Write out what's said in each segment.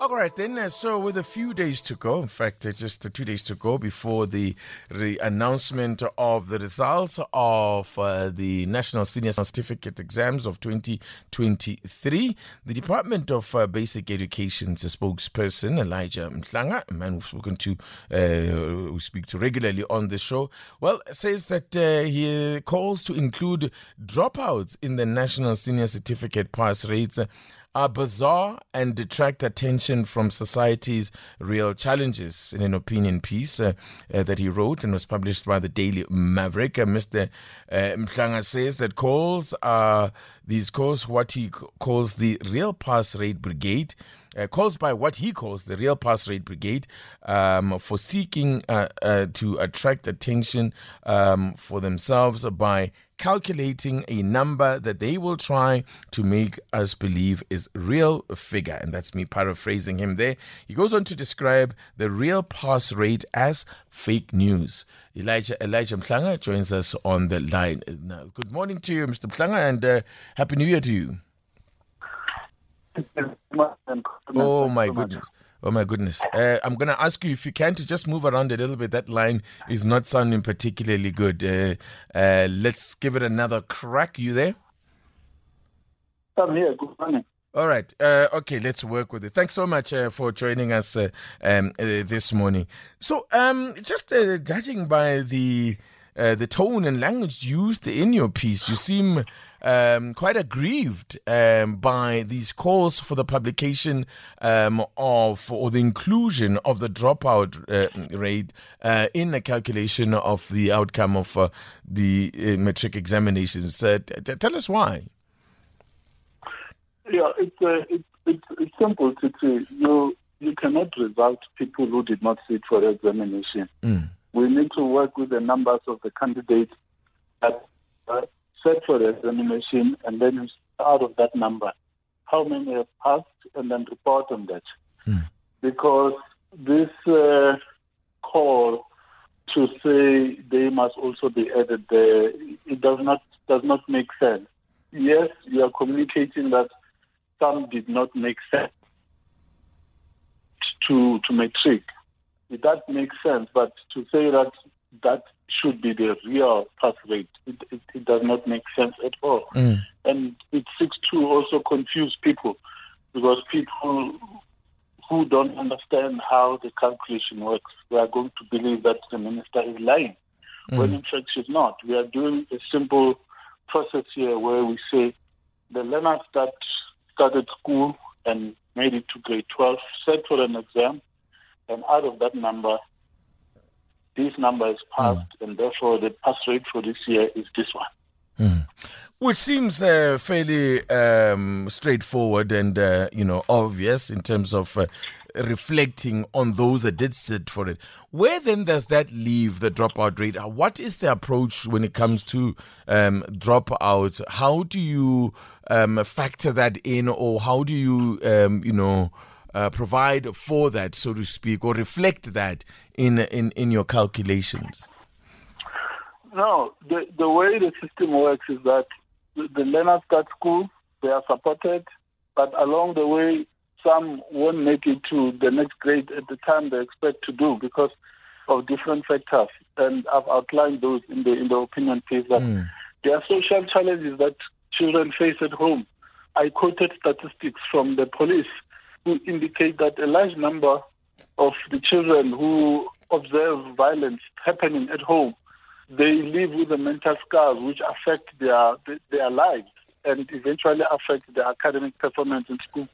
All right, then. Uh, so, with a few days to go, in fact, uh, just uh, two days to go before the re- announcement of the results of the National Senior Certificate Exams of 2023, the Department of Basic Education's spokesperson, Elijah Mhlanga, a man we've spoken to, we speak to regularly on the show, well, says that he calls to include dropouts in the National Senior Certificate pass rates are bizarre and detract attention from society's real challenges. In an opinion piece uh, uh, that he wrote and was published by the Daily Maverick, uh, Mr. Uh, Mhlanga says that calls are these calls what he calls the real pass rate brigade. Uh, calls by what he calls the real pass rate brigade um, for seeking uh, uh, to attract attention um, for themselves by calculating a number that they will try to make us believe is real figure. And that's me paraphrasing him there. He goes on to describe the real pass rate as fake news. Elijah Elijah Mhlanga joins us on the line. Now, good morning to you, Mr. Mhlanga, and uh, Happy New Year to you. Oh my goodness. Oh my goodness. Uh, I'm going to ask you if you can to just move around a little bit. That line is not sounding particularly good. Uh, uh, let's give it another crack. You there? I'm here. Good morning. All right. Uh, okay, let's work with it. Thanks so much uh, for joining us uh, um, this morning. So, um, just judging by the the tone and language used in your piece, you seem um, quite aggrieved um, by these calls for the publication um, of or the inclusion of the dropout uh, rate uh, in the calculation of the outcome of uh, the uh, matric examinations. Uh, t- t- tell us why. Yeah, it's uh, it's, it's it's simple to say you you cannot result people who did not sit for the examination. Mm. We need to work with the numbers of the candidates that set for the examination, and then out of that number, how many have passed, and then report on that. Mm. Because this uh, call to say they must also be added there, it does not does not make sense. Yes, you are communicating that some did not make sense to to matric. That makes sense, but to say that that should be the real pass rate. It, it, it does not make sense at all. Mm. And it seeks to also confuse people because people who don't understand how the calculation works, they are going to believe that the minister is lying, mm. when in fact she's not. We are doing a simple process here where we say the learners that started school and made it to grade 12 set for an exam, and out of that number, this number is passed, mm. and therefore the pass rate for this year is this one. Mm. Which seems uh, fairly um, straightforward and uh, you know obvious in terms of uh, reflecting on those that did sit for it. Where then does that leave the dropout rate? What is the approach when it comes to um, dropouts? How do you um, factor that in, or how do you um, you know? Uh, provide for that, so to speak, or reflect that in in, in your calculations? No, the the way the system works is that the, the learners start school, they are supported, but along the way, some won't make it to the next grade at the time they expect to do because of different factors. And I've outlined those in the in the opinion piece that mm. there are social challenges that children face at home. I quoted statistics from the police who indicate that a large number of the children who observe violence happening at home, they live with the mental scars which affect their their lives and eventually affect their academic performance in school.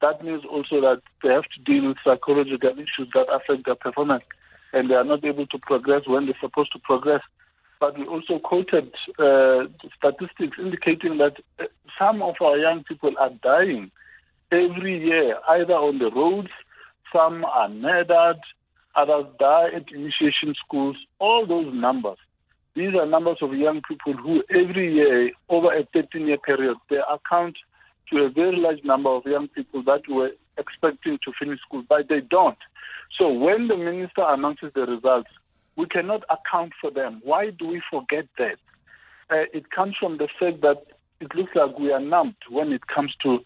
That means also that they have to deal with psychological issues that affect their performance, and they are not able to progress when they're supposed to progress. But we also quoted uh, statistics indicating that some of our young people are dying every year, either on the roads, some are murdered, others die at initiation schools. All those numbers these are numbers of young people who every year, over a 13 year period, they account to a very large number of young people that were expecting to finish school, but they don't. So when the minister announces the results, we cannot account for them. Why do we forget that? Uh, it comes from the fact that it looks like we are numbed when it comes to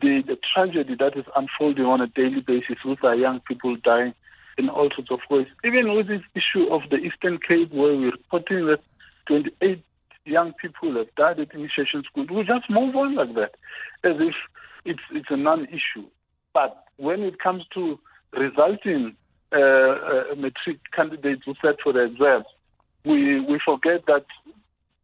the, the tragedy that is unfolding on a daily basis with our young people dying in all sorts of ways. Even with this issue of the Eastern Cape, where we're reporting that 28 young people have died at initiation school, we just move on like that, as if it's it's a non-issue. But when it comes to resulting uh, uh, matric candidates who sat for the exams, we we forget that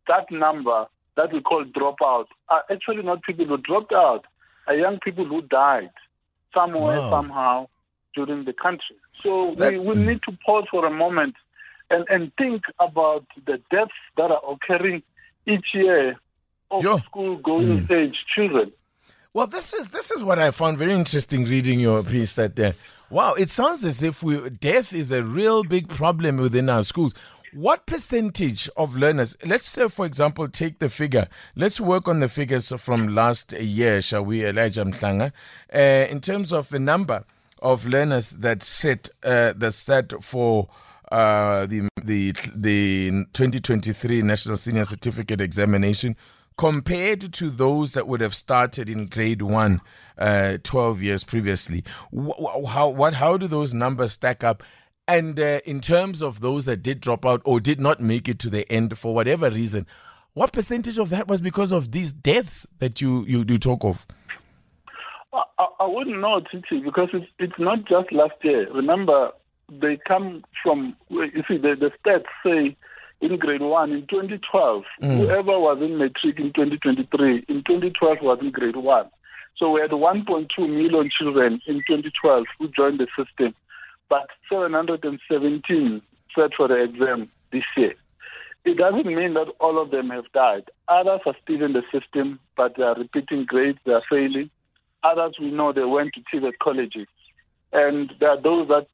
that number that we call dropout are actually not people who dropped out, are young people who died somewhere wow. somehow during the country. So we, we need to pause for a moment and, and think about the deaths that are occurring each year of Yo. school going mm. age children. Well, this is this is what I found very interesting reading your piece. That uh, wow, it sounds as if we, death is a real big problem within our schools. What percentage of learners, let's say, for example, take the figure. Let's work on the figures from last year, shall we, Elijah Mhlanga, uh, in terms of the number of learners that sit uh, that set for uh, the the the 2023 National Senior Certificate Examination compared to those that would have started in grade one uh, 12 years previously. How what how do those numbers stack up? And uh, in terms of those that did drop out or did not make it to the end for whatever reason, what percentage of that was because of these deaths that you you, you talk of? I, I wouldn't know, Titi, because it's, it's not just last year. Remember, they come from, you see, the, the stats say in grade one in 2012, mm. whoever was in matric in 2023, in 2012 was in grade one. So we had 1.2 million children in 2012 who joined the system, but 717 sat for the exam this year. It doesn't mean that all of them have died. Others are still in the system, but they are repeating grades, they are failing. Others we know they went to TVET colleges. And there are those that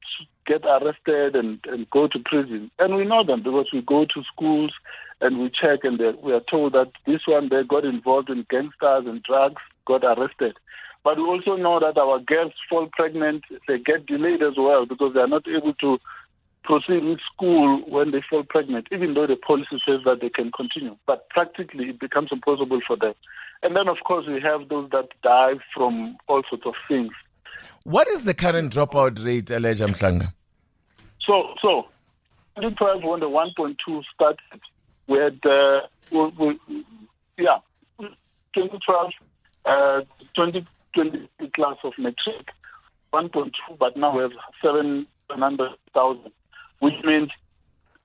get arrested and, and go to prison. And we know them because we go to schools and we check and we are told that this one they got involved in gangsters and drugs, got arrested. But we also know that our girls fall pregnant, they get delayed as well because they are not able to proceed with school when they fall pregnant, even though the policy says that they can continue. But practically, it becomes impossible for them. And then, of course, we have those that die from all sorts of things. What is the current dropout rate, Elijah Mhlanga? So, so 2012 when the 1.2 started, we had, uh, we, we, yeah, 2012, uh, 2020 class of matric, 1.2, but now we have 700,000, which means,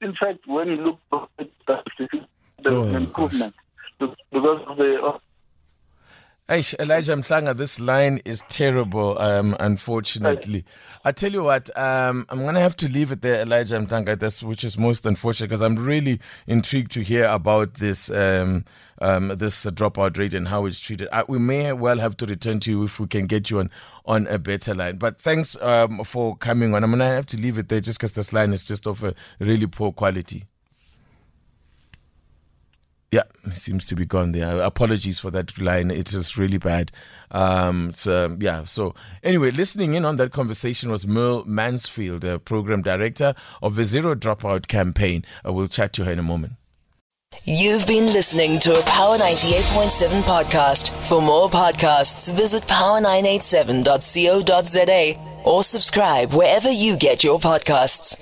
in fact, when you look at the oh, improvement. Because of the Hey, Elijah Mhlanga, this line is terrible, um, unfortunately. I tell you what, um, I'm going to have to leave it there, Elijah Mhlanga, that's, which is most unfortunate because I'm really intrigued to hear about this um, um, this uh, dropout rate and how it's treated. Uh, we may well have to return to you if we can get you on, on a better line. But thanks um, for coming on. I'm going to have to leave it there just because this line is just of a really poor quality. Yeah, seems to be gone there. Apologies for that line. It was really bad. Um, so, yeah. So, anyway, listening in on that conversation was Merle Mansfield, a program director of the Zero Dropout campaign. Uh, we'll chat to her in a moment. You've been listening to a Power 98.7 podcast. For more podcasts, visit power987.co.za or subscribe wherever you get your podcasts.